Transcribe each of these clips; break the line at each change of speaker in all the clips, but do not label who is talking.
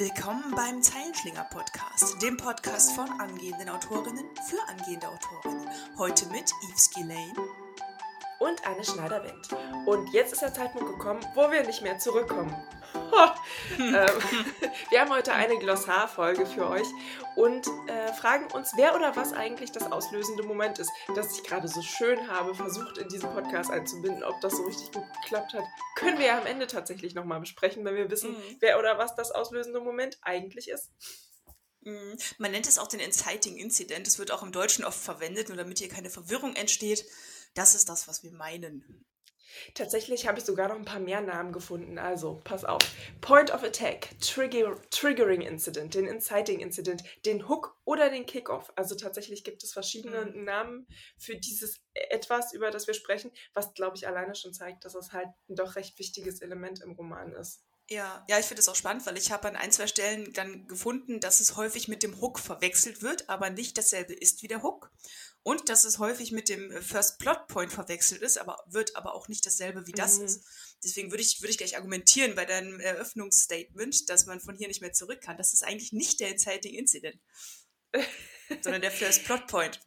Willkommen beim Zeilenschlinger Podcast, dem Podcast von angehenden Autorinnen für angehende Autorinnen. Heute mit Yves Gillane
und Anne Schneider-Wendt. Und jetzt ist der Zeitpunkt gekommen, wo wir nicht mehr zurückkommen. Ähm, wir haben heute eine Glossarfolge für euch und äh, fragen uns, wer oder was eigentlich das auslösende Moment ist, das ich gerade so schön habe, versucht in diesen Podcast einzubinden. Ob das so richtig gut geklappt hat, können wir ja am Ende tatsächlich nochmal besprechen, wenn wir wissen, mhm. wer oder was das auslösende Moment eigentlich ist.
Mhm. Man nennt es auch den Inciting Incident. Es wird auch im Deutschen oft verwendet, nur damit hier keine Verwirrung entsteht. Das ist das, was wir meinen.
Tatsächlich habe ich sogar noch ein paar mehr Namen gefunden. Also, pass auf. Point of Attack, Trigger, Triggering Incident, den Inciting Incident, den Hook oder den Kickoff. Also tatsächlich gibt es verschiedene mhm. Namen für dieses etwas, über das wir sprechen, was, glaube ich, alleine schon zeigt, dass es halt ein doch recht wichtiges Element im Roman ist.
Ja, ja, ich finde es auch spannend, weil ich habe an ein, zwei Stellen dann gefunden, dass es häufig mit dem Hook verwechselt wird, aber nicht dasselbe ist wie der Hook. Und dass es häufig mit dem First Plot Point verwechselt ist, aber wird aber auch nicht dasselbe wie das mhm. ist. Deswegen würde ich, würde ich gleich argumentieren bei deinem Eröffnungsstatement, dass man von hier nicht mehr zurück kann. Das ist eigentlich nicht der Inciting Incident, sondern der First Plot Point.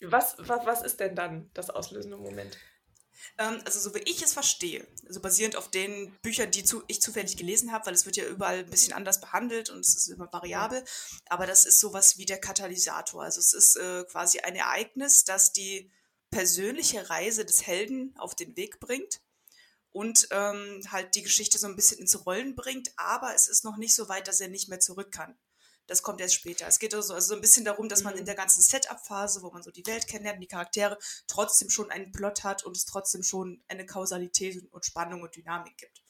was, was, was ist denn dann das auslösende Moment?
Ähm, also so wie ich es verstehe, also basierend auf den Büchern, die zu, ich zufällig gelesen habe, weil es wird ja überall ein bisschen anders behandelt und es ist immer variabel, aber das ist sowas wie der Katalysator. Also es ist äh, quasi ein Ereignis, das die persönliche Reise des Helden auf den Weg bringt und ähm, halt die Geschichte so ein bisschen ins Rollen bringt, aber es ist noch nicht so weit, dass er nicht mehr zurück kann das kommt erst später. Es geht also, also so ein bisschen darum, dass man in mhm. der ganzen Setup-Phase, wo man so die Welt kennenlernt, die Charaktere, trotzdem schon einen Plot hat und es trotzdem schon eine Kausalität und Spannung und Dynamik gibt.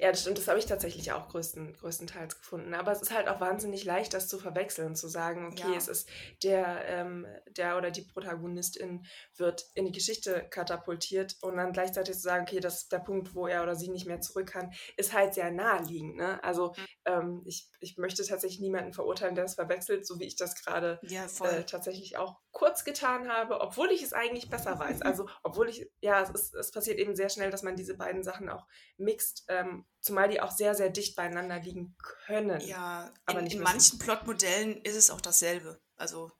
Ja, das stimmt, das habe ich tatsächlich auch größten, größtenteils gefunden. Aber es ist halt auch wahnsinnig leicht, das zu verwechseln, zu sagen, okay, ja. es ist der, ähm, der oder die Protagonistin wird in die Geschichte katapultiert und dann gleichzeitig zu sagen, okay, das ist der Punkt, wo er oder sie nicht mehr zurück kann, ist halt sehr naheliegend. Ne? Also mhm. ähm, ich, ich möchte tatsächlich niemanden verurteilen, der es verwechselt, so wie ich das gerade ja, äh, tatsächlich auch kurz getan habe, obwohl ich es eigentlich besser weiß. Also obwohl ich, ja, es, ist, es passiert eben sehr schnell, dass man diese beiden Sachen auch mixt. Ähm, Zumal die auch sehr, sehr dicht beieinander liegen können.
Ja, aber in, in manchen Plotmodellen ist es auch dasselbe. Also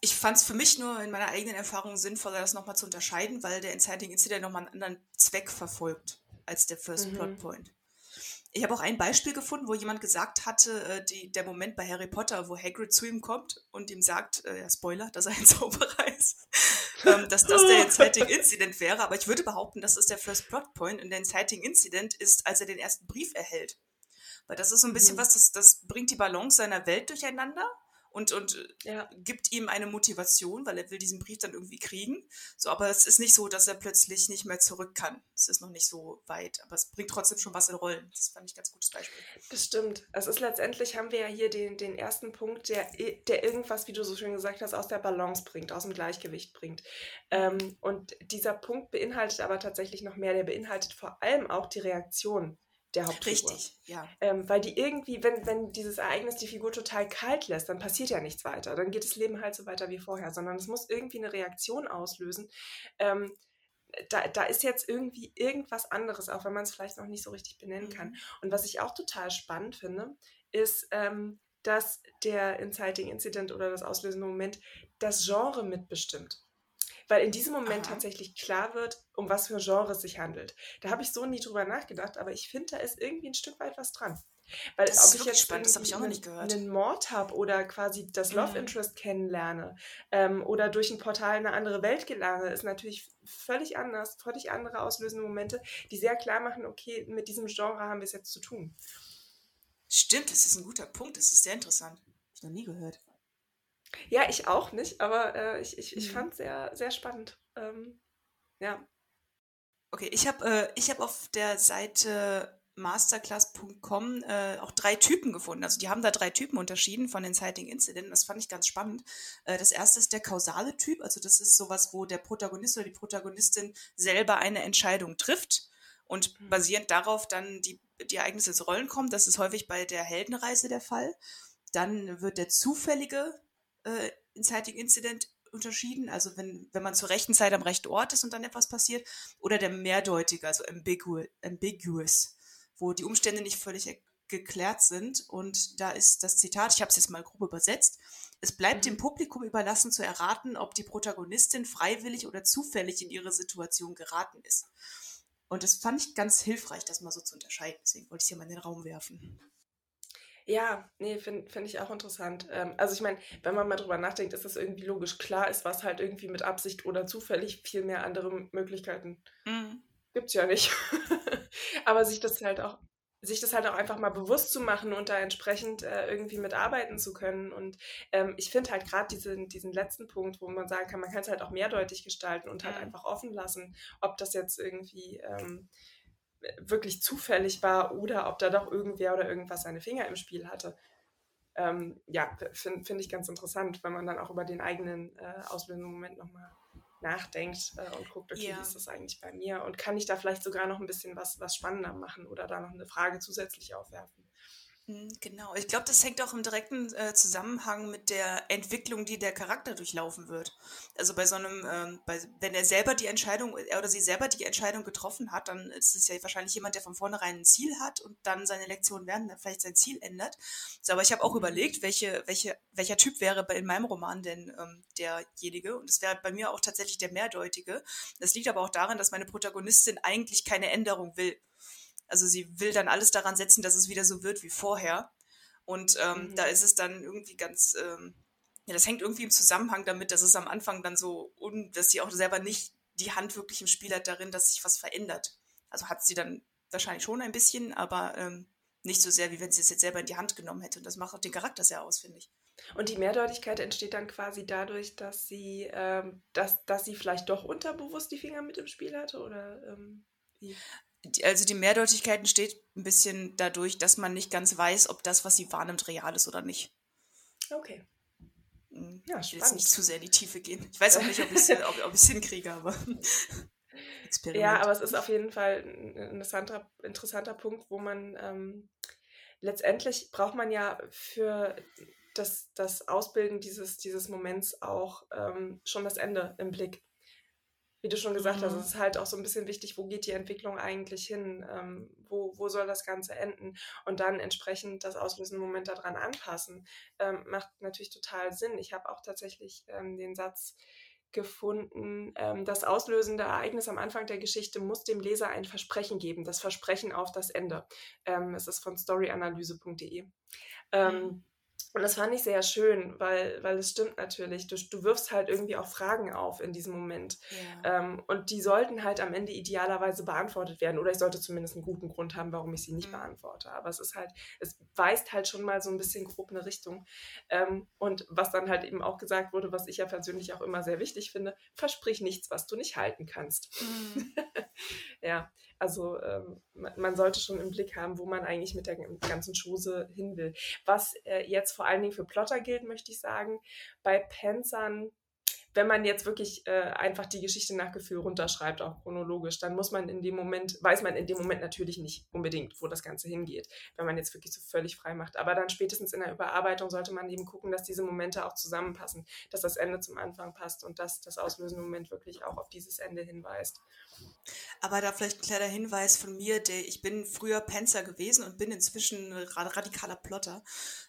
ich fand es für mich nur in meiner eigenen Erfahrung sinnvoller, das nochmal zu unterscheiden, weil der Inciting Incident nochmal einen anderen Zweck verfolgt als der First mhm. Plot Point. Ich habe auch ein Beispiel gefunden, wo jemand gesagt hatte, äh, die, der Moment bei Harry Potter, wo Hagrid zu ihm kommt und ihm sagt, äh, ja, Spoiler, dass er ein Zauberer ist, ähm, dass das der Inciting Incident wäre. Aber ich würde behaupten, das ist der First Plot Point und der Inciting Incident ist, als er den ersten Brief erhält. Weil das ist so ein bisschen mhm. was, das, das bringt die Balance seiner Welt durcheinander und, und ja. gibt ihm eine Motivation, weil er will diesen Brief dann irgendwie kriegen. So, aber es ist nicht so, dass er plötzlich nicht mehr zurück kann. Es ist noch nicht so weit, aber es bringt trotzdem schon was in Rollen. Das fand ich ein ganz gutes Beispiel.
Das stimmt. Es ist letztendlich, haben wir ja hier den, den ersten Punkt, der, der irgendwas, wie du so schön gesagt hast, aus der Balance bringt, aus dem Gleichgewicht bringt. Ähm, und dieser Punkt beinhaltet aber tatsächlich noch mehr. Der beinhaltet vor allem auch die Reaktion der Hauptfigur.
Richtig, ja.
Ähm, weil die irgendwie, wenn, wenn dieses Ereignis die Figur total kalt lässt, dann passiert ja nichts weiter. Dann geht das Leben halt so weiter wie vorher, sondern es muss irgendwie eine Reaktion auslösen. Ähm, da, da ist jetzt irgendwie irgendwas anderes, auch wenn man es vielleicht noch nicht so richtig benennen kann. Mhm. Und was ich auch total spannend finde, ist, ähm, dass der Inciting Incident oder das auslösende Moment das Genre mitbestimmt weil in diesem Moment Aha. tatsächlich klar wird, um was für ein Genre es sich handelt. Da habe ich so nie drüber nachgedacht, aber ich finde, da ist irgendwie ein Stück weit was dran. Weil
das ob ich jetzt spannend, das ich auch noch nicht gehört.
einen Mord habe oder quasi das Love mhm. Interest kennenlerne ähm, oder durch ein Portal in eine andere Welt gelange, ist natürlich völlig anders, völlig andere auslösende Momente, die sehr klar machen, okay, mit diesem Genre haben wir es jetzt zu tun.
Stimmt, das ist ein guter Punkt, das ist sehr interessant. Habe ich noch nie gehört.
Ja, ich auch nicht, aber äh, ich, ich, ich mhm. fand es sehr, sehr spannend. Ähm, ja.
Okay, ich habe äh, hab auf der Seite masterclass.com äh, auch drei Typen gefunden. Also die haben da drei Typen unterschieden von Inciting Incident. Das fand ich ganz spannend. Äh, das erste ist der kausale Typ. Also das ist sowas, wo der Protagonist oder die Protagonistin selber eine Entscheidung trifft und mhm. basierend darauf dann die, die Ereignisse ins Rollen kommen. Das ist häufig bei der Heldenreise der Fall. Dann wird der zufällige äh, Inciting Incident unterschieden, also wenn, wenn man zur rechten Zeit am rechten Ort ist und dann etwas passiert, oder der mehrdeutige, also ambiguous, ambiguous wo die Umstände nicht völlig geklärt sind. Und da ist das Zitat, ich habe es jetzt mal grob übersetzt, es bleibt mhm. dem Publikum überlassen zu erraten, ob die Protagonistin freiwillig oder zufällig in ihre Situation geraten ist. Und das fand ich ganz hilfreich, das mal so zu unterscheiden. Deswegen wollte ich es hier mal in den Raum werfen.
Ja, nee, finde find ich auch interessant. Ähm, also ich meine, wenn man mal drüber nachdenkt, ist das irgendwie logisch. Klar ist was halt irgendwie mit Absicht oder zufällig viel mehr andere Möglichkeiten. Mhm. Gibt's ja nicht. Aber sich das halt auch sich das halt auch einfach mal bewusst zu machen und da entsprechend äh, irgendwie mitarbeiten zu können. Und ähm, ich finde halt gerade diesen, diesen letzten Punkt, wo man sagen kann, man kann es halt auch mehrdeutig gestalten und halt mhm. einfach offen lassen, ob das jetzt irgendwie ähm, wirklich zufällig war oder ob da doch irgendwer oder irgendwas seine Finger im Spiel hatte. Ähm, ja, finde find ich ganz interessant, wenn man dann auch über den eigenen äh, auslösenden Moment nochmal nachdenkt äh, und guckt, okay, ja. wie ist das eigentlich bei mir? Und kann ich da vielleicht sogar noch ein bisschen was, was spannender machen oder da noch eine Frage zusätzlich aufwerfen?
Hm, genau, ich glaube, das hängt auch im direkten äh, Zusammenhang mit der Entwicklung, die der Charakter durchlaufen wird. Also bei so einem, ähm, bei, wenn er selber die Entscheidung, er oder sie selber die Entscheidung getroffen hat, dann ist es ja wahrscheinlich jemand, der von vornherein ein Ziel hat und dann seine Lektionen werden dann vielleicht sein Ziel ändert. So, aber ich habe auch mhm. überlegt, welche, welche, welcher Typ wäre bei, in meinem Roman denn ähm, derjenige. Und es wäre bei mir auch tatsächlich der mehrdeutige. Das liegt aber auch daran, dass meine Protagonistin eigentlich keine Änderung will. Also sie will dann alles daran setzen, dass es wieder so wird wie vorher. Und ähm, mhm. da ist es dann irgendwie ganz, ähm, ja, das hängt irgendwie im Zusammenhang damit, dass es am Anfang dann so, un dass sie auch selber nicht die Hand wirklich im Spiel hat darin, dass sich was verändert. Also hat sie dann wahrscheinlich schon ein bisschen, aber ähm, nicht so sehr, wie wenn sie es jetzt selber in die Hand genommen hätte. Und das macht auch den Charakter sehr aus, finde ich.
Und die Mehrdeutigkeit entsteht dann quasi dadurch, dass sie, ähm, dass, dass sie vielleicht doch unterbewusst die Finger mit im Spiel hatte? Oder ähm, wie?
Also die Mehrdeutigkeit entsteht ein bisschen dadurch, dass man nicht ganz weiß, ob das, was sie wahrnimmt, real ist oder nicht.
Okay.
Hm, ja, ich will jetzt nicht zu sehr in die Tiefe gehen. Ich weiß auch nicht, ob ich es ob, ob hinkriege, aber.
Experiment. Ja, aber es ist auf jeden Fall ein interessanter, interessanter Punkt, wo man ähm, letztendlich braucht man ja für das, das Ausbilden dieses, dieses Moments auch ähm, schon das Ende im Blick wie du schon gesagt mhm. hast, es ist halt auch so ein bisschen wichtig, wo geht die Entwicklung eigentlich hin, ähm, wo, wo soll das Ganze enden und dann entsprechend das auslösende Moment daran anpassen, ähm, macht natürlich total Sinn. Ich habe auch tatsächlich ähm, den Satz gefunden, ähm, das auslösende Ereignis am Anfang der Geschichte muss dem Leser ein Versprechen geben, das Versprechen auf das Ende. Ähm, es ist von storyanalyse.de. Ähm, mhm und das fand ich sehr schön, weil, weil es stimmt natürlich. Du, du wirfst halt irgendwie auch Fragen auf in diesem Moment. Ja. Ähm, und die sollten halt am Ende idealerweise beantwortet werden. Oder ich sollte zumindest einen guten Grund haben, warum ich sie nicht mhm. beantworte. Aber es ist halt, es weist halt schon mal so ein bisschen grob eine Richtung. Ähm, und was dann halt eben auch gesagt wurde, was ich ja persönlich auch immer sehr wichtig finde, versprich nichts, was du nicht halten kannst. Mhm. ja, also ähm, man sollte schon im Blick haben, wo man eigentlich mit der ganzen Chose hin will. Was äh, jetzt vor allen Dingen für Plotter gilt, möchte ich sagen, bei Panzern wenn man jetzt wirklich äh, einfach die Geschichte nach Gefühl runterschreibt, auch chronologisch, dann muss man in dem Moment, weiß man in dem Moment natürlich nicht unbedingt, wo das Ganze hingeht, wenn man jetzt wirklich so völlig frei macht. Aber dann spätestens in der Überarbeitung sollte man eben gucken, dass diese Momente auch zusammenpassen, dass das Ende zum Anfang passt und dass das auslösende Moment wirklich auch auf dieses Ende hinweist.
Aber da vielleicht ein kleiner Hinweis von mir, der, ich bin früher Panzer gewesen und bin inzwischen radikaler Plotter.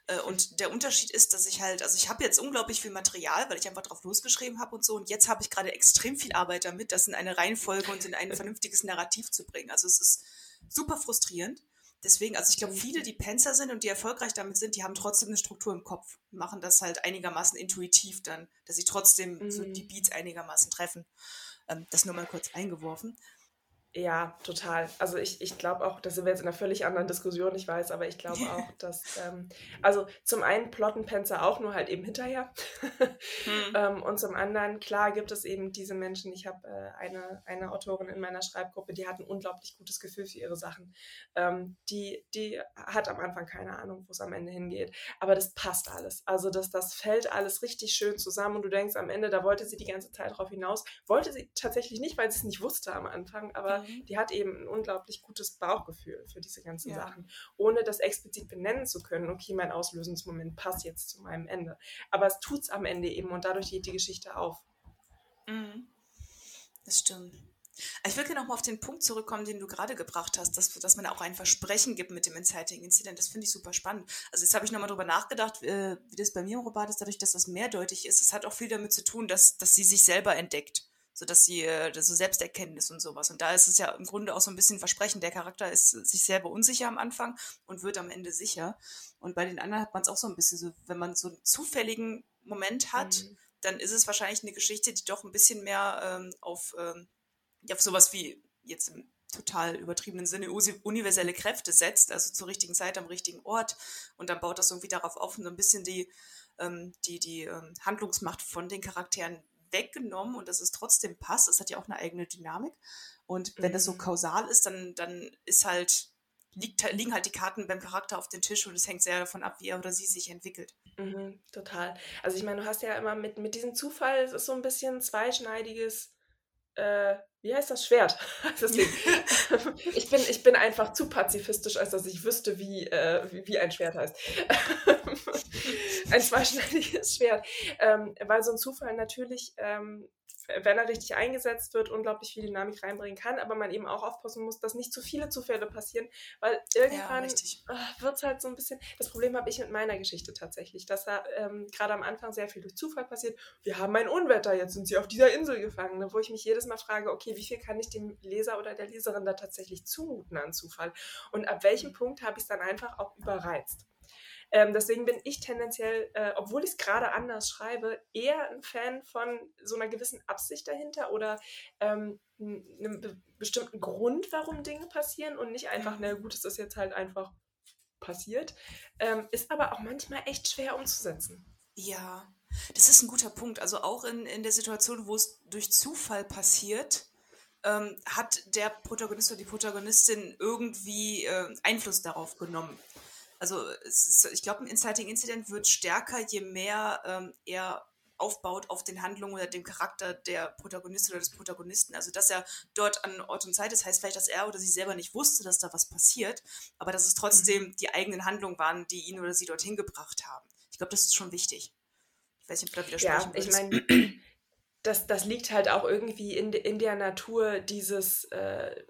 Äh, und der Unterschied ist, dass ich halt, also ich habe jetzt unglaublich viel Material, weil ich einfach drauf losgeschrieben habe und so. Und jetzt habe ich gerade extrem viel Arbeit damit, das in eine Reihenfolge und in ein vernünftiges Narrativ zu bringen. Also es ist super frustrierend. Deswegen, also ich glaube, viele, die Panzer sind und die erfolgreich damit sind, die haben trotzdem eine Struktur im Kopf, machen das halt einigermaßen intuitiv dann, dass sie trotzdem mhm. so die Beats einigermaßen treffen. Ähm, das nur mal kurz eingeworfen.
Ja, total. Also ich, ich glaube auch, das sind wir jetzt in einer völlig anderen Diskussion, ich weiß, aber ich glaube auch, dass, ähm, also zum einen plotten Penzer auch nur halt eben hinterher. hm. ähm, und zum anderen, klar gibt es eben diese Menschen, ich habe äh, eine, eine Autorin in meiner Schreibgruppe, die hat ein unglaublich gutes Gefühl für ihre Sachen. Ähm, die, die hat am Anfang keine Ahnung, wo es am Ende hingeht. Aber das passt alles. Also das, das fällt alles richtig schön zusammen und du denkst am Ende, da wollte sie die ganze Zeit drauf hinaus. Wollte sie tatsächlich nicht, weil sie es nicht wusste am Anfang, aber Mhm. die hat eben ein unglaublich gutes Bauchgefühl für diese ganzen ja. Sachen, ohne das explizit benennen zu können, okay, mein auslösendes Moment passt jetzt zu meinem Ende. Aber es tut es am Ende eben und dadurch geht die Geschichte auf.
Mhm. Das stimmt. Ich will gerne nochmal auf den Punkt zurückkommen, den du gerade gebracht hast, dass, dass man auch ein Versprechen gibt mit dem Inciting Incident. Das finde ich super spannend. Also jetzt habe ich nochmal drüber nachgedacht, äh, wie das bei mir im Roman ist, dadurch, dass das mehrdeutig ist. Es hat auch viel damit zu tun, dass, dass sie sich selber entdeckt. So dass sie, äh, so Selbsterkenntnis und sowas. Und da ist es ja im Grunde auch so ein bisschen Versprechen. Der Charakter ist sich selber unsicher am Anfang und wird am Ende sicher. Und bei den anderen hat man es auch so ein bisschen so, wenn man so einen zufälligen Moment hat, mhm. dann ist es wahrscheinlich eine Geschichte, die doch ein bisschen mehr ähm, auf ähm, auf sowas wie jetzt im total übertriebenen Sinne universelle Kräfte setzt, also zur richtigen Zeit am richtigen Ort und dann baut das irgendwie darauf auf und so ein bisschen die, ähm, die, die ähm, Handlungsmacht von den Charakteren weggenommen und dass es trotzdem passt. Es hat ja auch eine eigene Dynamik. Und wenn mhm. das so mhm. kausal ist, dann, dann ist halt, liegt, liegen halt die Karten beim Charakter auf den Tisch und es hängt sehr davon ab, wie er oder sie sich entwickelt.
Mhm, total. Also ich meine, du hast ja immer mit, mit diesem Zufall, es ist so ein bisschen zweischneidiges äh, wie heißt das Schwert? Das ich, bin, ich bin einfach zu pazifistisch, als dass ich wüsste, wie, äh, wie, wie, ein Schwert heißt. ein zweischneidiges Schwert. Ähm, weil so ein Zufall natürlich ähm, wenn er richtig eingesetzt wird, unglaublich viel Dynamik reinbringen kann, aber man eben auch aufpassen muss, dass nicht zu viele Zufälle passieren, weil irgendwann ja, ah, wird es halt so ein bisschen, das Problem habe ich mit meiner Geschichte tatsächlich, dass da ähm, gerade am Anfang sehr viel durch Zufall passiert. Wir haben ein Unwetter, jetzt sind sie auf dieser Insel gefangen, ne, wo ich mich jedes Mal frage, okay, wie viel kann ich dem Leser oder der Leserin da tatsächlich zumuten an Zufall und ab welchem Punkt habe ich es dann einfach auch überreizt. Ähm, deswegen bin ich tendenziell, äh, obwohl ich es gerade anders schreibe, eher ein Fan von so einer gewissen Absicht dahinter oder ähm, einem be bestimmten Grund, warum Dinge passieren und nicht einfach, na gut, es ist jetzt halt einfach passiert. Ähm, ist aber auch manchmal echt schwer umzusetzen.
Ja, das ist ein guter Punkt. Also auch in, in der Situation, wo es durch Zufall passiert, ähm, hat der Protagonist oder die Protagonistin irgendwie äh, Einfluss darauf genommen also ist, ich glaube, ein Inciting Incident wird stärker, je mehr ähm, er aufbaut auf den Handlungen oder dem Charakter der Protagonistin oder des Protagonisten. Also, dass er dort an Ort und Zeit ist, heißt vielleicht, dass er oder sie selber nicht wusste, dass da was passiert, aber dass es trotzdem mhm. die eigenen Handlungen waren, die ihn oder sie dorthin gebracht haben. Ich glaube, das ist schon wichtig. Ich weiß nicht, ob du da widersprechen
Ja, ich meine, das, das liegt halt auch irgendwie in, in der Natur dieses, äh,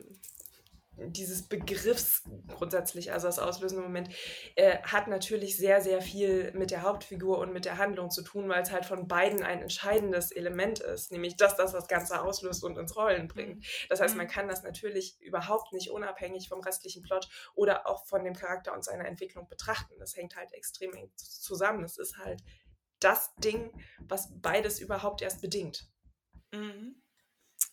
dieses Begriffs grundsätzlich, also das auslösende Moment, äh, hat natürlich sehr, sehr viel mit der Hauptfigur und mit der Handlung zu tun, weil es halt von beiden ein entscheidendes Element ist, nämlich dass das das Ganze auslöst und ins Rollen bringt. Mhm. Das heißt, man mhm. kann das natürlich überhaupt nicht unabhängig vom restlichen Plot oder auch von dem Charakter und seiner Entwicklung betrachten. Das hängt halt extrem eng zusammen. Es ist halt das Ding, was beides überhaupt erst bedingt.
Mhm.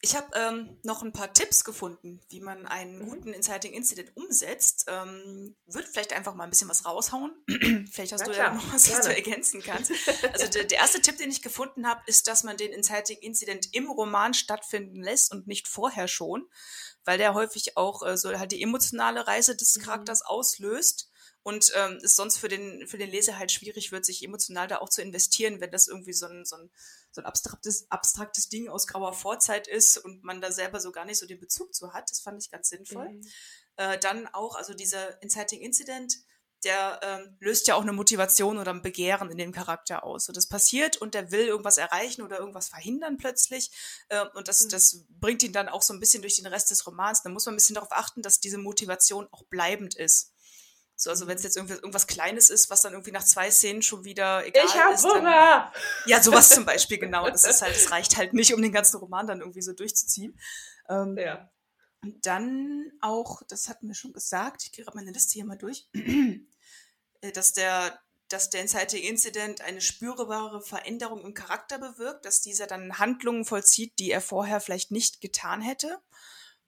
Ich habe ähm, noch ein paar Tipps gefunden, wie man einen mhm. guten Inciting Incident umsetzt. Ähm, Würde vielleicht einfach mal ein bisschen was raushauen. vielleicht hast Na du klar, ja noch was, was du ergänzen kannst. Also der, der, erste Tipp, den ich gefunden habe, ist, dass man den Inciting Incident im Roman stattfinden lässt und nicht vorher schon, weil der häufig auch äh, so halt die emotionale Reise des mhm. Charakters mhm. auslöst und ähm, es sonst für den, für den Leser halt schwierig wird, sich emotional da auch zu investieren, wenn das irgendwie so ein, so ein, so ein abstraktes, abstraktes Ding aus grauer Vorzeit ist und man da selber so gar nicht so den Bezug zu hat. Das fand ich ganz sinnvoll. Mhm. Äh, dann auch, also dieser Inciting Incident, der ähm, löst ja auch eine Motivation oder ein Begehren in dem Charakter aus. So, das passiert und der will irgendwas erreichen oder irgendwas verhindern plötzlich. Äh, und das, mhm. das bringt ihn dann auch so ein bisschen durch den Rest des Romans. Da muss man ein bisschen darauf achten, dass diese Motivation auch bleibend ist. So, also wenn es jetzt irgendwas Kleines ist, was dann irgendwie nach zwei Szenen schon wieder egal ich hab ist. Hunger! Dann, ja, sowas zum Beispiel, genau. Das ist halt, das reicht halt nicht, um den ganzen Roman dann irgendwie so durchzuziehen. Ähm, ja. Und dann auch, das hatten wir schon gesagt, ich gehe gerade meine Liste hier mal durch, äh, dass der, dass der Inciting Incident eine spürbare Veränderung im Charakter bewirkt, dass dieser dann Handlungen vollzieht, die er vorher vielleicht nicht getan hätte.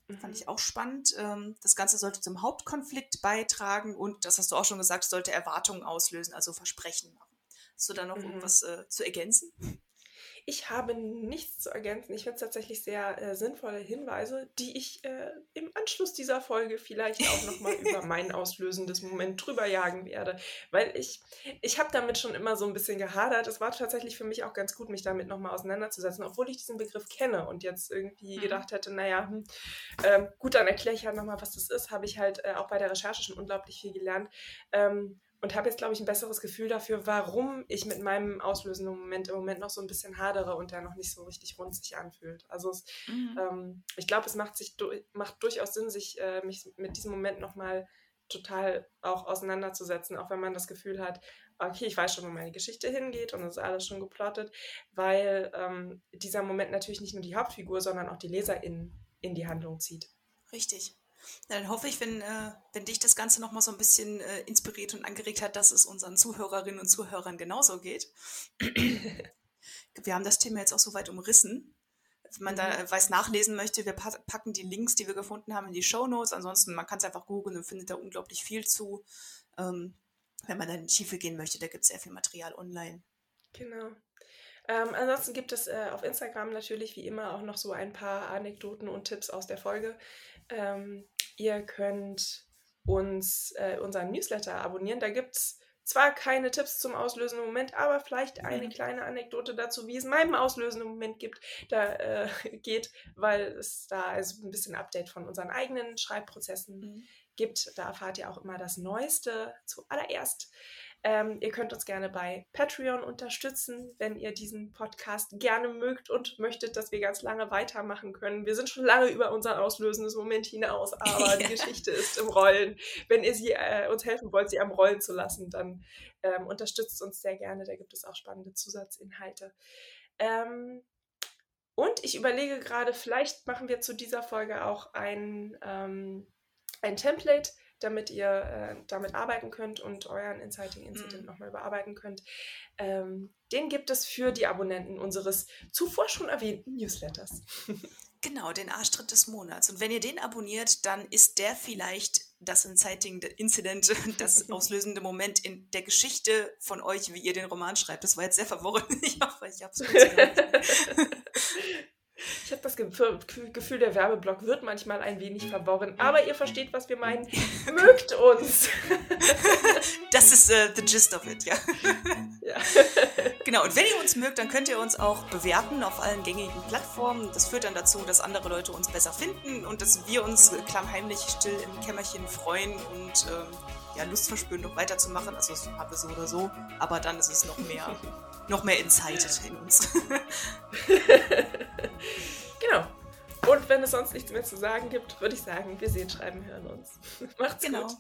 Mhm. Fand ich auch spannend. Ähm, das Ganze sollte zum Hauptkonflikt beitragen und, das hast du auch schon gesagt, sollte Erwartungen auslösen, also Versprechen machen. Hast du da noch mhm. irgendwas äh, zu ergänzen?
Ich habe nichts zu ergänzen. Ich finde es tatsächlich sehr äh, sinnvolle Hinweise, die ich äh, im Anschluss dieser Folge vielleicht auch nochmal über mein auslösendes Moment drüber jagen werde. Weil ich, ich habe damit schon immer so ein bisschen gehadert. Es war tatsächlich für mich auch ganz gut, mich damit nochmal auseinanderzusetzen, obwohl ich diesen Begriff kenne und jetzt irgendwie mhm. gedacht hätte, naja, hm, ähm, gut, dann erkläre ich halt nochmal, was das ist. Habe ich halt äh, auch bei der Recherche schon unglaublich viel gelernt. Ähm, und habe jetzt, glaube ich, ein besseres Gefühl dafür, warum ich mit meinem auslösenden Moment im Moment noch so ein bisschen hadere und der noch nicht so richtig rund sich anfühlt. Also es, mhm. ähm, ich glaube, es macht, sich, macht durchaus Sinn, sich äh, mich mit diesem Moment nochmal total auch auseinanderzusetzen, auch wenn man das Gefühl hat, okay, ich weiß schon, wo meine Geschichte hingeht und es ist alles schon geplottet, weil ähm, dieser Moment natürlich nicht nur die Hauptfigur, sondern auch die LeserInnen in die Handlung zieht.
Richtig. Na, dann hoffe ich, wenn, äh, wenn dich das Ganze nochmal so ein bisschen äh, inspiriert und angeregt hat, dass es unseren Zuhörerinnen und Zuhörern genauso geht. wir haben das Thema jetzt auch soweit umrissen. Wenn man mhm. da weiß nachlesen möchte, wir packen die Links, die wir gefunden haben, in die Show Notes. Ansonsten, man kann es einfach googeln und findet da unglaublich viel zu. Ähm, wenn man dann in die Tiefe gehen möchte, da gibt es sehr viel Material online.
Genau. Ähm, ansonsten gibt es äh, auf Instagram natürlich wie immer auch noch so ein paar Anekdoten und Tipps aus der Folge. Ähm, ihr könnt uns äh, unseren Newsletter abonnieren. Da gibt es zwar keine Tipps zum auslösenden Moment, aber vielleicht eine kleine Anekdote dazu, wie es meinem auslösenden Moment gibt, da äh, geht, weil es da also ein bisschen Update von unseren eigenen Schreibprozessen mhm. gibt. Da erfahrt ihr auch immer das Neueste zuallererst. Ähm, ihr könnt uns gerne bei Patreon unterstützen, wenn ihr diesen Podcast gerne mögt und möchtet, dass wir ganz lange weitermachen können. Wir sind schon lange über unser auslösendes Moment hinaus, aber die Geschichte ist im Rollen. Wenn ihr sie, äh, uns helfen wollt, sie am Rollen zu lassen, dann ähm, unterstützt uns sehr gerne. Da gibt es auch spannende Zusatzinhalte. Ähm, und ich überlege gerade, vielleicht machen wir zu dieser Folge auch ein, ähm, ein Template damit ihr äh, damit arbeiten könnt und euren Inciting Incident mhm. nochmal überarbeiten könnt. Ähm, den gibt es für die Abonnenten unseres zuvor schon erwähnten Newsletters.
Genau, den Arschtritt des Monats. Und wenn ihr den abonniert, dann ist der vielleicht das Inciting Incident, das auslösende Moment in der Geschichte von euch, wie ihr den Roman schreibt. Das war jetzt sehr verworren. Ich hoffe, ich habe es
Ich habe das Gefühl, der Werbeblock wird manchmal ein wenig verworren, aber ihr versteht, was wir meinen. Mögt uns!
Das ist uh, the gist of it, ja. ja. Genau, und wenn ihr uns mögt, dann könnt ihr uns auch bewerten auf allen gängigen Plattformen. Das führt dann dazu, dass andere Leute uns besser finden und dass wir uns klammheimlich still im Kämmerchen freuen und ähm, ja, Lust verspüren, noch weiterzumachen. Also haben wir so oder so, aber dann ist es noch mehr, noch mehr incited in uns.
genau. Und wenn es sonst nichts mehr zu sagen gibt, würde ich sagen, wir sehen, schreiben, hören uns. Macht's genau. gut.